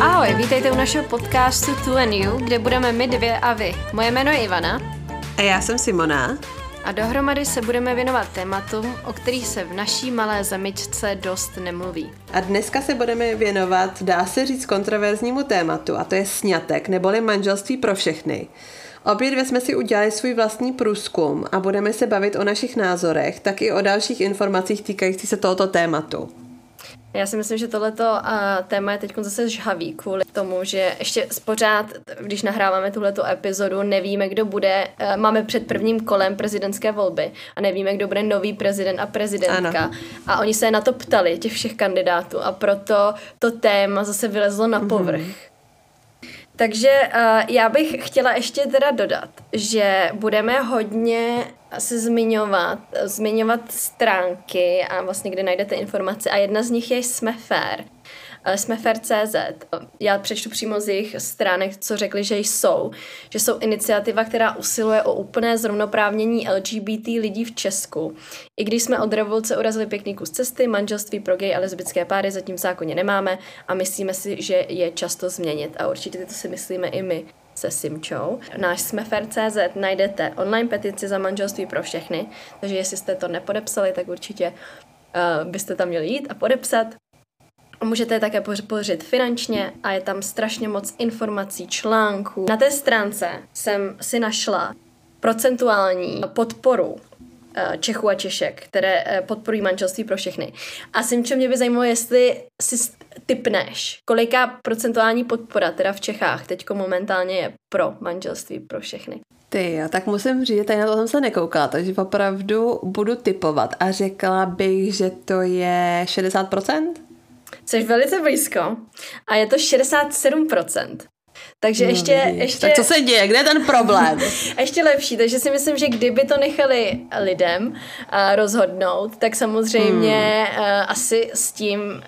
Ahoj, vítejte u našeho podcastu Tu and You, kde budeme my dvě a vy. Moje jméno je Ivana. A já jsem Simona. A dohromady se budeme věnovat tématům, o kterých se v naší malé zemičce dost nemluví. A dneska se budeme věnovat, dá se říct, kontroverznímu tématu, a to je sňatek, neboli manželství pro všechny. Obě dvě jsme si udělali svůj vlastní průzkum a budeme se bavit o našich názorech, tak i o dalších informacích týkajících se tohoto tématu. Já si myslím, že tohleto uh, téma je teď zase žhavý kvůli tomu, že ještě pořád, když nahráváme tuhleto epizodu, nevíme, kdo bude, uh, máme před prvním kolem prezidentské volby a nevíme, kdo bude nový prezident a prezidentka. Ano. A oni se na to ptali, těch všech kandidátů a proto to téma zase vylezlo na povrch. Mm-hmm. Takže uh, já bych chtěla ještě teda dodat, že budeme hodně se zmiňovat, zmiňovat stránky a vlastně kde najdete informace a jedna z nich je Jsme fair. Eh, jsme fair.cz. Já přečtu přímo z jejich stránek, co řekli, že jsou. Že jsou iniciativa, která usiluje o úplné zrovnoprávnění LGBT lidí v Česku. I když jsme od revoluce urazili pěkný kus cesty, manželství pro gay a lesbické páry zatím v zákoně nemáme a myslíme si, že je často změnit. A určitě to si myslíme i my se Simčou. Náš Smefer.cz najdete online petici za manželství pro všechny, takže jestli jste to nepodepsali, tak určitě uh, byste tam měli jít a podepsat. Můžete je také podpořit finančně a je tam strašně moc informací, článků. Na té stránce jsem si našla procentuální podporu Čechů a Češek, které eh, podporují manželství pro všechny. A Simčo, mě by zajímalo, jestli si typneš, koliká procentuální podpora teda v Čechách teďko momentálně je pro manželství pro všechny. Ty, já tak musím říct, že tady na to jsem se nekoukala, takže opravdu budu typovat a řekla bych, že to je 60%? Jsi velice blízko a je to 67%. Takže no, ještě, ještě... Tak co se děje? Kde je ten problém? ještě lepší, takže si myslím, že kdyby to nechali lidem uh, rozhodnout, tak samozřejmě hmm. uh, asi s tím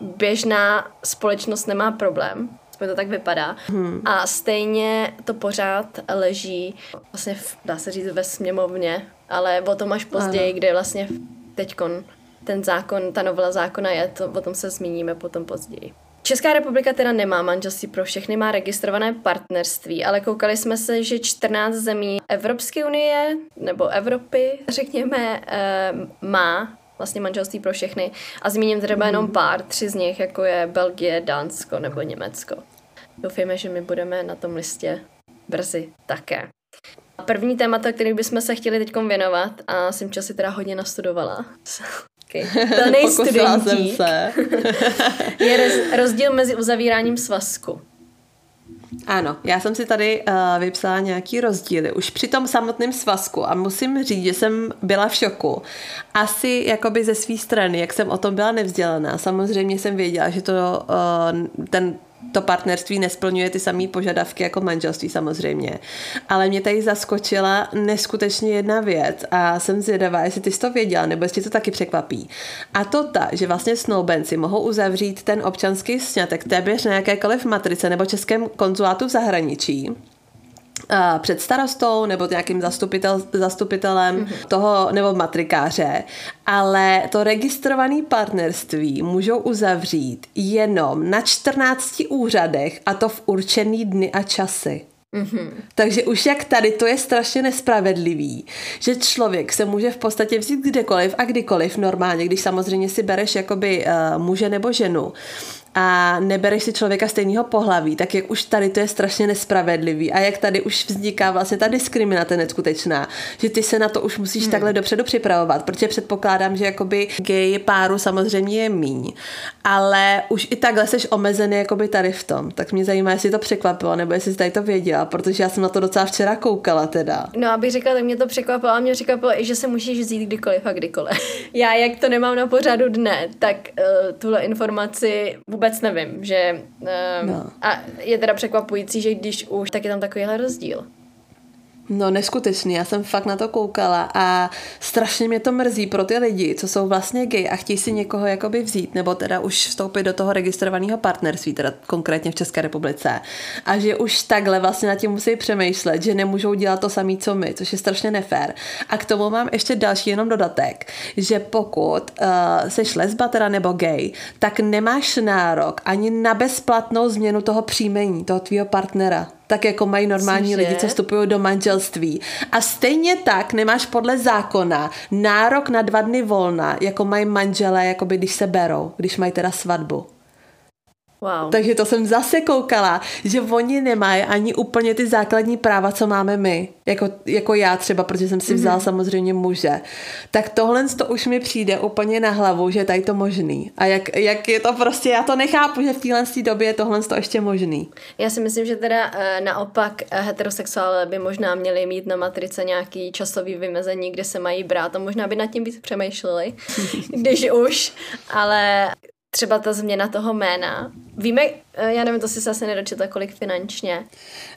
běžná společnost nemá problém. to tak vypadá. Hmm. A stejně to pořád leží vlastně, v, dá se říct, ve sněmovně, ale o tom až později, ano. kde vlastně teďkon ten zákon, ta novela zákona je, to, o tom se zmíníme potom později. Česká republika teda nemá manželství pro všechny, má registrované partnerství, ale koukali jsme se, že 14 zemí Evropské unie nebo Evropy, řekněme, eh, má vlastně manželství pro všechny. A zmíním třeba mm. jenom pár, tři z nich, jako je Belgie, Dánsko nebo Německo. Doufejme, že my budeme na tom listě brzy také. První témata, který bychom se chtěli teď věnovat, a jsem si teda hodně nastudovala, okay. plný studentík, se. je rozdíl mezi uzavíráním svazku. Ano, já jsem si tady uh, vypsala nějaký rozdíly už při tom samotném svazku a musím říct, že jsem byla v šoku. Asi jakoby ze své strany, jak jsem o tom byla nevzdělaná. Samozřejmě jsem věděla, že to uh, ten to partnerství nesplňuje ty samé požadavky jako manželství samozřejmě. Ale mě tady zaskočila neskutečně jedna věc a jsem zvědavá, jestli ty jsi to věděla, nebo jestli to taky překvapí. A to ta, že vlastně snoubenci mohou uzavřít ten občanský sňatek téměř na jakékoliv matrice nebo českém konzulátu v zahraničí před starostou nebo nějakým zastupitel, zastupitelem mm-hmm. toho nebo matrikáře, ale to registrované partnerství můžou uzavřít jenom na 14 úřadech a to v určený dny a časy. Mm-hmm. Takže už jak tady to je strašně nespravedlivý, že člověk se může v podstatě vzít kdekoliv a kdykoliv normálně, když samozřejmě si bereš jakoby uh, muže nebo ženu, a nebereš si člověka stejného pohlaví, tak jak už tady to je strašně nespravedlivý a jak tady už vzniká vlastně ta diskriminace neskutečná, že ty se na to už musíš hmm. takhle dopředu připravovat, protože předpokládám, že jakoby gay páru samozřejmě je míň, ale už i takhle jsi omezený jakoby tady v tom, tak mě zajímá, jestli to překvapilo, nebo jestli jsi tady to věděla, protože já jsem na to docela včera koukala teda. No, abych řekla, tak mě to překvapilo a mě překvapilo i, že se můžeš vzít kdykoliv a kdykoliv. já, jak to nemám na pořadu dne, tak uh, tuhle informaci vůbec vůbec nevím, že uh, no. a je teda překvapující, že když už, tak je tam takovýhle rozdíl. No neskutečný, já jsem fakt na to koukala a strašně mě to mrzí pro ty lidi, co jsou vlastně gay a chtějí si někoho jakoby vzít, nebo teda už vstoupit do toho registrovaného partnerství, teda konkrétně v České republice. A že už takhle vlastně nad tím musí přemýšlet, že nemůžou dělat to samé, co my, což je strašně nefér. A k tomu mám ještě další jenom dodatek, že pokud uh, seš lesba teda nebo gay, tak nemáš nárok ani na bezplatnou změnu toho příjmení, toho tvýho partnera tak jako mají normální Cože? lidi, co vstupují do manželství. A stejně tak nemáš podle zákona nárok na dva dny volna, jako mají manželé, jako když se berou, když mají teda svatbu. Wow. Takže to jsem zase koukala, že oni nemají ani úplně ty základní práva, co máme my. Jako, jako já třeba, protože jsem si vzala mm-hmm. samozřejmě muže. Tak tohle to už mi přijde úplně na hlavu, že je tady to možný. A jak, jak je to prostě, já to nechápu, že v téhle době je tohle to ještě možný. Já si myslím, že teda uh, naopak uh, heterosexuálové by možná měli mít na matrice nějaký časový vymezení, kde se mají brát a možná by nad tím víc přemýšleli, když už, ale třeba ta změna toho jména. Víme, eh, já nevím, to si se asi nedočetla, kolik finančně.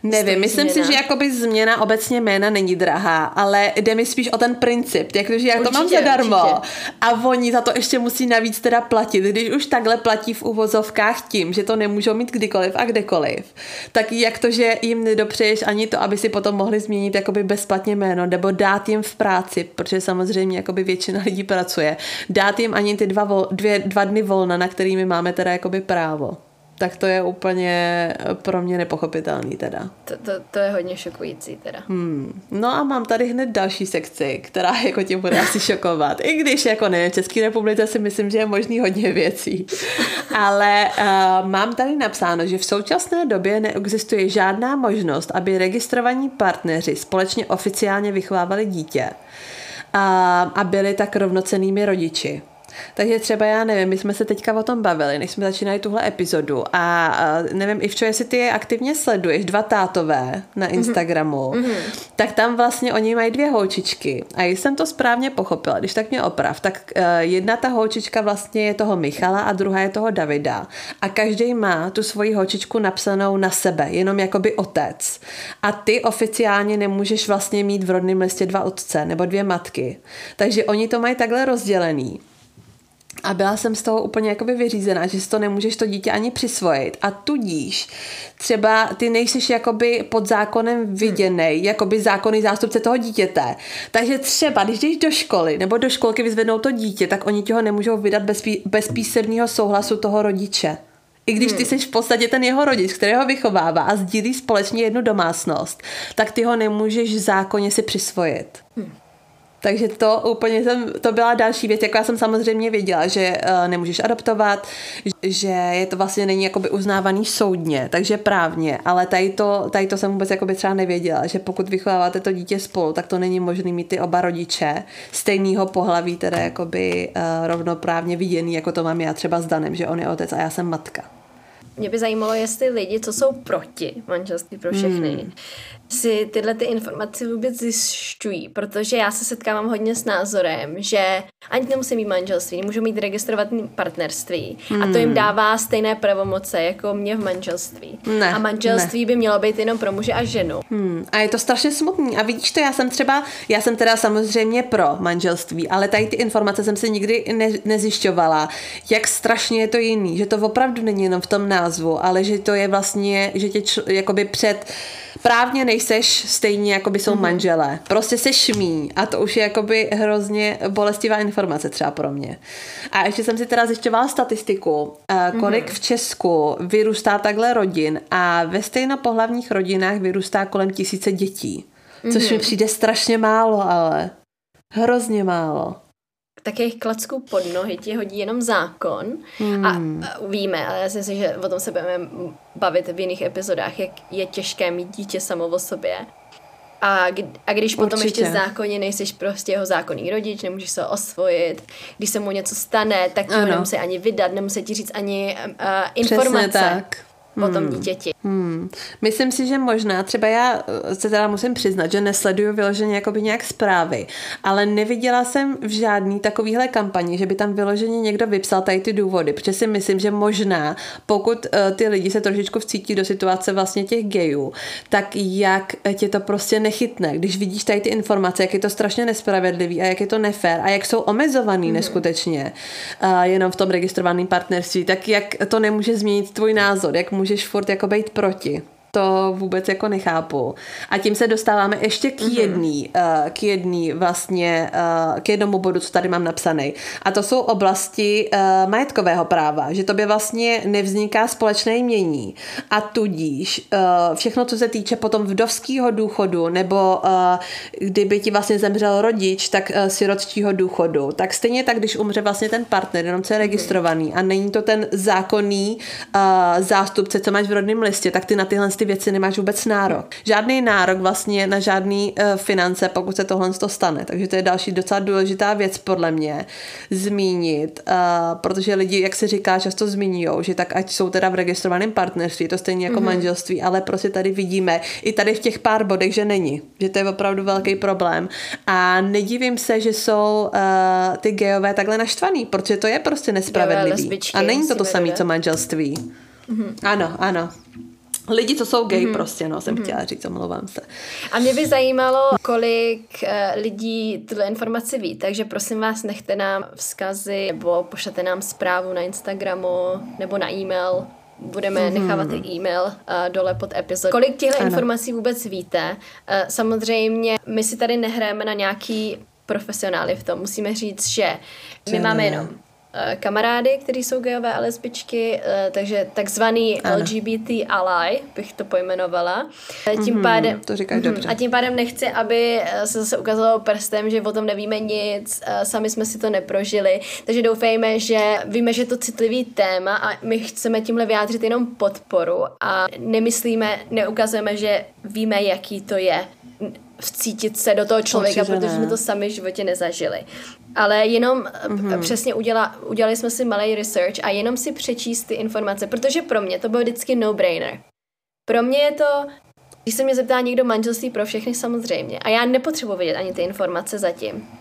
Nevím, myslím změna. si, že jakoby změna obecně jména není drahá, ale jde mi spíš o ten princip, jakože já určitě, to mám zadarmo určitě. a oni za to ještě musí navíc teda platit. Když už takhle platí v uvozovkách tím, že to nemůžou mít kdykoliv a kdekoliv, tak jak to, že jim nedopřeješ ani to, aby si potom mohli změnit jakoby bezplatně jméno, nebo dát jim v práci, protože samozřejmě jakoby většina lidí pracuje, dát jim ani ty dva, vol, dvě, dva dny volna, na kterými máme teda jakoby právo tak to je úplně pro mě nepochopitelný teda. To, to, to je hodně šokující teda. Hmm. No a mám tady hned další sekci, která jako tě bude asi šokovat. I když jako nevím, v České republice si myslím, že je možný hodně věcí. Ale uh, mám tady napsáno, že v současné době neexistuje žádná možnost, aby registrovaní partneři společně oficiálně vychovávali dítě a, a byli tak rovnocenými rodiči. Takže třeba já nevím, my jsme se teďka o tom bavili, než jsme začínali tuhle epizodu a, a nevím, Ivčo, jestli ty je aktivně sleduješ, dva tátové na mhm. Instagramu, mm-hmm. tak tam vlastně oni mají dvě holčičky a jsem to správně pochopila, když tak mě oprav, tak uh, jedna ta holčička vlastně je toho Michala a druhá je toho Davida a každý má tu svoji holčičku napsanou na sebe, jenom jakoby otec. A ty oficiálně nemůžeš vlastně mít v rodném listě dva otce nebo dvě matky. Takže oni to mají takhle rozdělený. A byla jsem z toho úplně jakoby vyřízená, že si to nemůžeš to dítě ani přisvojit. A tudíž třeba ty nejsiš jakoby pod zákonem viděný, hmm. jakoby zákonný zástupce toho dítěte. Takže třeba, když jdeš do školy nebo do školky vyzvednou to dítě, tak oni ti ho nemůžou vydat bez, pí- bez písemného souhlasu toho rodiče. I když ty jsi v podstatě ten jeho rodič, který ho vychovává a sdílí společně jednu domácnost, tak ty ho nemůžeš zákonně si přisvojit. Hmm. Takže to úplně jsem, to byla další věc, jako já jsem samozřejmě věděla, že uh, nemůžeš adoptovat, že je to vlastně není jakoby uznávaný soudně, takže právně, ale tady to, tady to jsem vůbec jakoby třeba nevěděla, že pokud vychováváte to dítě spolu, tak to není možné mít ty oba rodiče stejného pohlaví, teda jakoby uh, rovnoprávně viděný, jako to mám já třeba s Danem, že on je otec a já jsem matka. Mě by zajímalo, jestli lidi, co jsou proti manželství pro všechny, hmm si tyhle ty informace vůbec zjišťují, protože já se setkávám hodně s názorem, že ani nemusí mít manželství, můžou mít registrované partnerství hmm. a to jim hmm. dává stejné pravomoce jako mě v manželství. Ne, a manželství ne. by mělo být jenom pro muže a ženu. Hmm. A je to strašně smutný. A vidíš to, já jsem třeba, já jsem teda samozřejmě pro manželství, ale tady ty informace jsem si nikdy ne, nezjišťovala, jak strašně je to jiný, že to opravdu není jenom v tom názvu, ale že to je vlastně, že tě č, jakoby před právně nejseš stejně, jako by jsou mm-hmm. manželé. Prostě se šmí a to už je jakoby hrozně bolestivá informace třeba pro mě. A ještě jsem si teda zjišťovala statistiku, eh, kolik mm-hmm. v Česku vyrůstá takhle rodin a ve stejnopohlavních rodinách vyrůstá kolem tisíce dětí. Což mm-hmm. mi mhm. přijde strašně málo, ale hrozně málo takových klacků pod nohy ti hodí jenom zákon hmm. a, a víme, ale já si myslím, že o tom se budeme bavit v jiných epizodách, jak je těžké mít dítě samo o sobě. A, a když potom Určitě. ještě zákonně nejsiš prostě jeho zákonný rodič, nemůžeš se ho osvojit, když se mu něco stane, tak ti ho nemusí ani vydat, nemusí ti říct ani uh, informace. Přesně tak. O tom hmm. dítěti. Hmm. Hmm. Myslím si, že možná, třeba já eh, se teda musím přiznat, že nesleduju vyloženě jakoby nějak zprávy, ale neviděla jsem v žádný takovýhle kampani, že by tam vyloženě někdo vypsal tady ty důvody, protože si myslím, že možná, pokud uh, ty lidi se trošičku vcítí do situace vlastně těch gejů, tak jak tě to prostě nechytne, když vidíš tady ty informace, jak je to strašně nespravedlivý a jak je to nefér a jak jsou omezovaný mm. neskutečně uh, jenom v tom registrovaném partnerství, tak jak to nemůže změnit tvůj názor, jak můžeš furt jako být proti to vůbec jako nechápu. A tím se dostáváme ještě k mhm. jedný, mm-hmm. k jedný vlastně, eh, k jednomu bodu, co tady mám napsaný. A to jsou oblasti eh, majetkového práva, že tobě vlastně nevzniká společné jmění a tudíž všechno, co se týče potom vdovského důchodu nebo kdyby ti vlastně zemřel rodič, tak sirotčího důchodu, tak stejně tak, když umře vlastně ten partner, jenom co je registrovaný a není to ten zákonný zástupce, co máš v rodném listě, tak ty na tyhle ty věci nemáš vůbec nárok. Žádný nárok vlastně na žádný uh, finance, pokud se tohle to stane. Takže to je další docela důležitá věc podle mě zmínit, uh, protože lidi, jak se říká, často zmiňují, že tak ať jsou teda v registrovaném partnerství, to stejně jako mm-hmm. manželství, ale prostě tady vidíme i tady v těch pár bodech, že není. Že to je opravdu velký problém. A nedivím se, že jsou uh, ty gejové takhle naštvaný, protože to je prostě nespravedlivý. A není to to samé, co manželství. Mm-hmm. Ano, ano. Lidi, co jsou gay mm-hmm. prostě, no, jsem mm-hmm. chtěla říct, omlouvám se. A mě by zajímalo, kolik uh, lidí tuhle informaci ví, takže prosím vás, nechte nám vzkazy nebo pošlete nám zprávu na Instagramu nebo na e-mail, budeme mm-hmm. nechávat e-mail uh, dole pod epizod. Kolik těchto informací vůbec víte? Uh, samozřejmě my si tady nehráme na nějaký profesionály v tom. Musíme říct, že my máme jenom Eh, kamarády, kteří jsou gejové a lesbičky, eh, takže takzvaný ano. LGBT ally, bych to pojmenovala. Eh, tím mm-hmm, pádem, to říkáš mm, dobře. A tím pádem nechci, aby se zase ukázalo prstem, že o tom nevíme nic, sami jsme si to neprožili, takže doufejme, že víme, že je to citlivý téma a my chceme tímhle vyjádřit jenom podporu a nemyslíme, neukazujeme, že víme, jaký to je vcítit se do toho člověka, Určitě protože ne. jsme to sami v životě nezažili. Ale jenom mm-hmm. přesně uděla, udělali jsme si malý research a jenom si přečíst ty informace, protože pro mě to byl vždycky no-brainer. Pro mě je to, když se mě zeptá někdo manželství pro všechny samozřejmě a já nepotřebuji vědět ani ty informace zatím.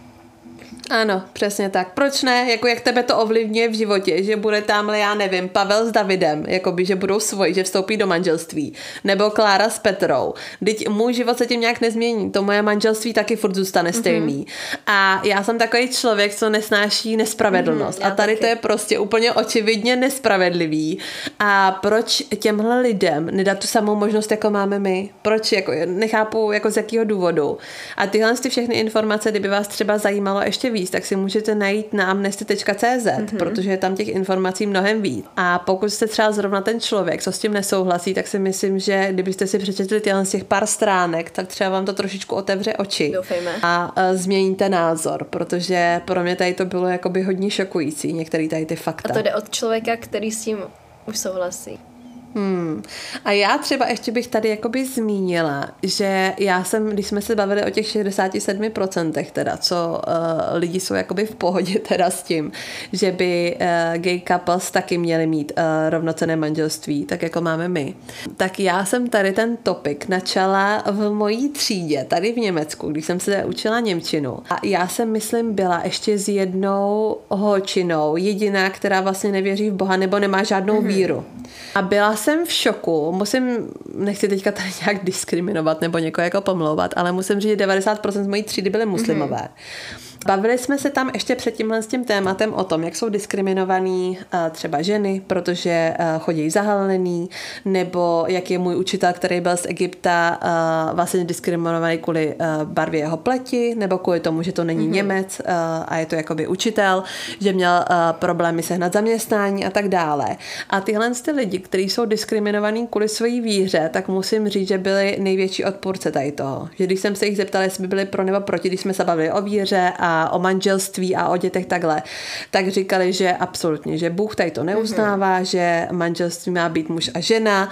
Ano, přesně tak. Proč ne? Jako jak tebe to ovlivňuje v životě, že bude tamhle, já nevím, Pavel s Davidem, jakoby, že budou svoji, že vstoupí do manželství. Nebo Klára s Petrou. Teď můj život se tím nějak nezmění. To moje manželství taky furt zůstane mhm. stejný. Mm-hmm. A já jsem takový člověk, co nesnáší nespravedlnost. Mm-hmm, a tady taky. to je prostě úplně očividně nespravedlivý. A proč těmhle lidem nedat tu samou možnost, jako máme my? Proč? Jako, nechápu, jako z jakého důvodu. A tyhle ty všechny informace, kdyby vás třeba zajímalo ještě víc, tak si můžete najít na amnesty.cz, mm-hmm. protože je tam těch informací mnohem víc. A pokud jste třeba zrovna ten člověk, co s tím nesouhlasí, tak si myslím, že kdybyste si přečetli tyhle z těch pár stránek, tak třeba vám to trošičku otevře oči. Doufejme. A, a změníte názor, protože pro mě tady to bylo jakoby hodně šokující, některé tady ty fakta. A to jde od člověka, který s tím už souhlasí. Hmm. A já třeba ještě bych tady jakoby zmínila, že já jsem, když jsme se bavili o těch 67% teda, co uh, lidi jsou jakoby v pohodě teda s tím, že by uh, gay couples taky měli mít uh, rovnocené manželství, tak jako máme my. Tak já jsem tady ten topik načala v mojí třídě, tady v Německu, když jsem se učila Němčinu. A já jsem, myslím, byla ještě s jednou holčinou, jediná, která vlastně nevěří v Boha nebo nemá žádnou mm-hmm. víru. A byla jsem v šoku, musím, nechci teďka tady nějak diskriminovat nebo někoho jako pomlouvat, ale musím říct, že 90% z mojí třídy byly muslimové. Mm-hmm. Bavili jsme se tam ještě před tímhle s tím tématem o tom, jak jsou diskriminovaný uh, třeba ženy, protože uh, chodí zahalený, nebo jak je můj učitel, který byl z Egypta, uh, vlastně diskriminovaný kvůli barvě jeho pleti, nebo kvůli tomu, že to není mm-hmm. Němec a je to jakoby učitel, že měl problémy sehnat zaměstnání a tak dále. A tyhle ty lidi, kteří jsou diskriminovaní kvůli své víře, tak musím říct, že byli největší odpůrce tady toho. Že když jsem se jich zeptala, jestli by byli pro nebo proti, když jsme se bavili o víře a o manželství a o dětech takhle, tak říkali, že absolutně, že Bůh tady to neuznává, mm-hmm. že manželství má být muž a žena,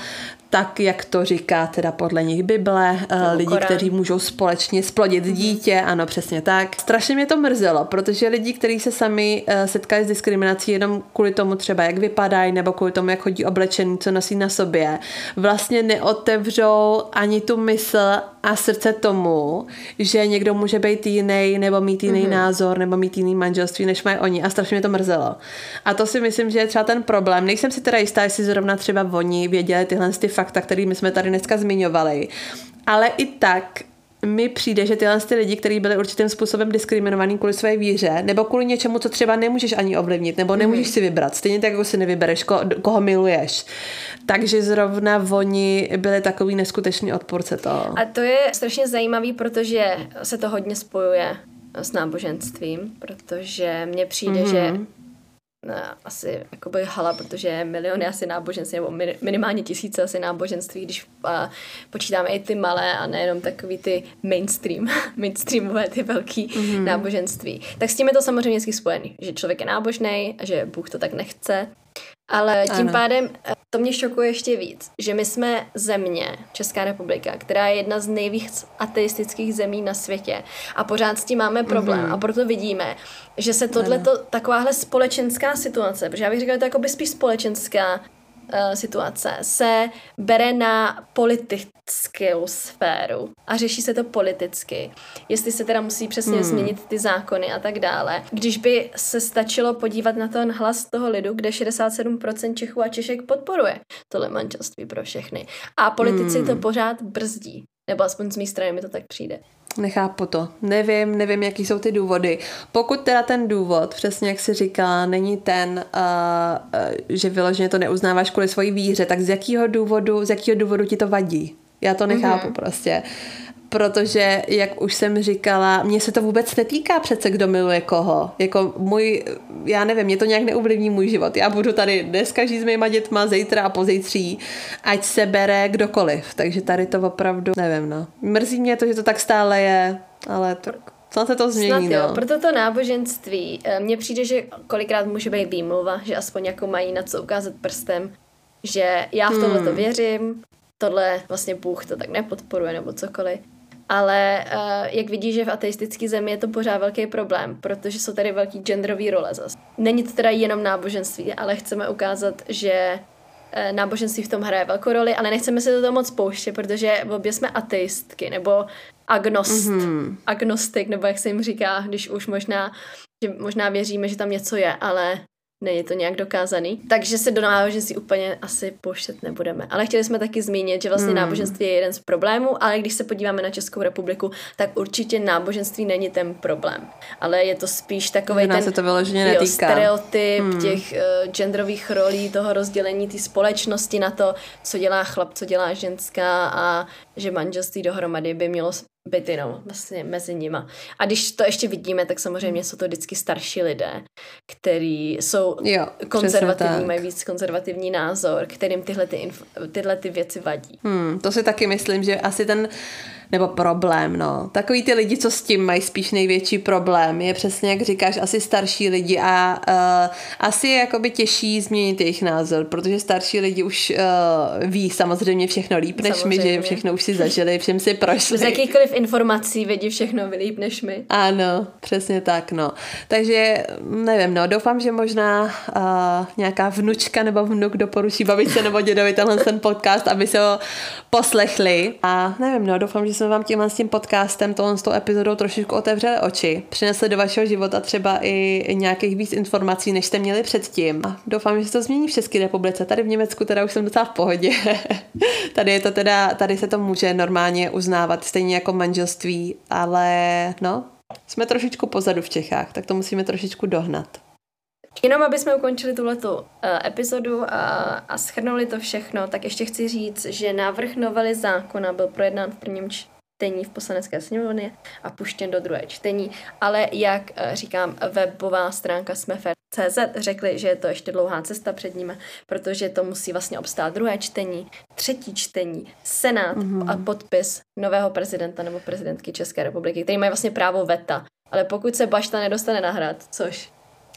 tak, jak to říká teda podle nich Bible, uh, lidi, Korán. kteří můžou společně splodit mm-hmm. dítě, ano, přesně tak. Strašně mě to mrzelo, protože lidi, kteří se sami uh, setkali s diskriminací jenom kvůli tomu třeba, jak vypadají, nebo kvůli tomu, jak chodí oblečení, co nosí na sobě, vlastně neotevřou ani tu mysl a srdce tomu, že někdo může být jiný, nebo mít jiný mm-hmm. názor, nebo mít jiný manželství, než mají oni. A strašně mě to mrzelo. A to si myslím, že je třeba ten problém. Nejsem si teda jistá, jestli zrovna třeba oni věděli tyhle ty fakta, kterými jsme tady dneska zmiňovali. Ale i tak mi přijde, že tyhle ty lidi, kteří byli určitým způsobem diskriminovaní kvůli své víře, nebo kvůli něčemu, co třeba nemůžeš ani ovlivnit, nebo nemůžeš mm. si vybrat, stejně tak, jako si nevybereš, ko, koho miluješ. Takže zrovna oni byli takový neskutečný odporce toho. A to je strašně zajímavý, protože se to hodně spojuje s náboženstvím, protože mně přijde, mm-hmm. že asi jakoby hala, protože miliony asi náboženství, nebo minimálně tisíce asi náboženství, když a, počítáme i ty malé a nejenom takový ty mainstream, mainstreamové ty velký mm-hmm. náboženství. Tak s tím je to samozřejmě vždycky spojený, že člověk je nábožný a že Bůh to tak nechce ale tím ano. pádem eh, to mě šokuje ještě víc, že my jsme země, Česká republika, která je jedna z nejvíc ateistických zemí na světě a pořád s tím máme problém mm-hmm. a proto vidíme, že se tohleto, takováhle společenská situace, protože já bych řekla, že to je jako by spíš společenská situace se bere na politickou sféru a řeší se to politicky. Jestli se teda musí přesně hmm. změnit ty zákony a tak dále. Když by se stačilo podívat na ten hlas toho lidu, kde 67% Čechů a Češek podporuje tohle manželství pro všechny. A politici hmm. to pořád brzdí. Nebo aspoň z mé strany mi to tak přijde. Nechápu to. Nevím, nevím, jaký jsou ty důvody. Pokud teda ten důvod, přesně jak si říká, není ten, uh, uh, že vyloženě to neuznáváš kvůli svojí víře, tak z jakého důvodu, z jakého důvodu ti to vadí? Já to nechápu mm-hmm. prostě. Uh, protože, jak už jsem říkala, mně se to vůbec netýká přece, kdo miluje koho. Jako můj, já nevím, mě to nějak neuvlivní můj život. Já budu tady dneska žít s mýma dětma, zítra a pozítří, ať se bere kdokoliv. Takže tady to opravdu, nevím, no. Mrzí mě to, že to tak stále je, ale tak Snad se to změní, Snad jo, no. proto to náboženství, eh, mně přijde, že kolikrát může být výmluva, že aspoň jako mají na co ukázat prstem, že já v tohle to hmm. věřím, tohle vlastně Bůh to tak nepodporuje nebo cokoliv. Ale uh, jak vidíš, že v ateistické zemi je to pořád velký problém, protože jsou tady velký genderový role zase. Není to teda jenom náboženství, ale chceme ukázat, že uh, náboženství v tom hraje velkou roli, ale nechceme se do toho moc pouštět, protože obě jsme ateistky, nebo agnost, mm-hmm. agnostik, nebo jak se jim říká, když už možná, že možná věříme, že tam něco je, ale není to nějak dokázaný. Takže se do náboženství úplně asi pouštět nebudeme. Ale chtěli jsme taky zmínit, že vlastně hmm. náboženství je jeden z problémů, ale když se podíváme na Českou republiku, tak určitě náboženství není ten problém. Ale je to spíš takový ten se to vyloženě jo, stereotyp hmm. těch uh, genderových rolí, toho rozdělení té společnosti na to, co dělá chlap, co dělá ženská a že manželství dohromady by mělo být jenom vlastně mezi nima. A když to ještě vidíme, tak samozřejmě jsou to vždycky starší lidé, kteří jsou jo, konzervativní, mají víc konzervativní názor, kterým tyhle, ty inf- tyhle ty věci vadí. Hmm, to si taky myslím, že asi ten nebo problém, no. Takový ty lidi, co s tím mají spíš největší problém, je přesně, jak říkáš, asi starší lidi a uh, asi je jakoby těžší změnit jejich názor, protože starší lidi už uh, ví samozřejmě všechno líp než samozřejmě. my, že všechno už si zažili, všem si prošli. Z jakýchkoliv informací vědí všechno líp než my. Ano, přesně tak, no. Takže nevím, no, doufám, že možná uh, nějaká vnučka nebo vnuk doporučí babičce nebo dědovi tenhle ten podcast, aby se ho poslechli a nevím, no, doufám, že jsme vám tímhle s tím podcastem, tohle s tou epizodou trošičku otevřeli oči, přinesli do vašeho života třeba i nějakých víc informací, než jste měli předtím. A doufám, že se to změní v České republice. Tady v Německu teda už jsem docela v pohodě. tady je to teda, tady se to může normálně uznávat, stejně jako manželství, ale no, jsme trošičku pozadu v Čechách, tak to musíme trošičku dohnat. Jenom aby jsme ukončili tuhletu uh, epizodu a, a schrnuli to všechno, tak ještě chci říct, že návrh novely zákona byl projednán v prvním čtení v poslanecké sněmovně a puštěn do druhé čtení, ale jak uh, říkám, webová stránka CZ řekli, že je to ještě dlouhá cesta před nimi, protože to musí vlastně obstát druhé čtení, třetí čtení, senát mm-hmm. a podpis nového prezidenta nebo prezidentky České republiky, který mají vlastně právo veta. Ale pokud se Bašta nedostane na hrad, což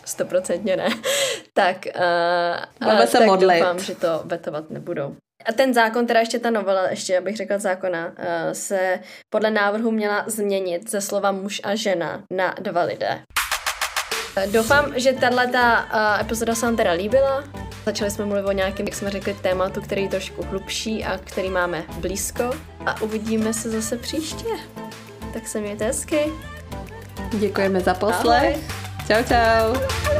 stoprocentně ne, tak, uh, Budeme se tak modlit. doufám, že to vetovat nebudou. A ten zákon, teda ještě ta novela, ještě abych řekla zákona, eh, se podle návrhu měla změnit ze slova muž a žena na dva lidé. Eh, doufám, že tahle epizoda se vám teda líbila. Začali jsme mluvit o nějakém, jak jsme řekli, tématu, který je trošku hlubší a který máme blízko. A uvidíme se zase příště. Tak se mějte hezky. Děkujeme za poslech. Ahoj. Toto.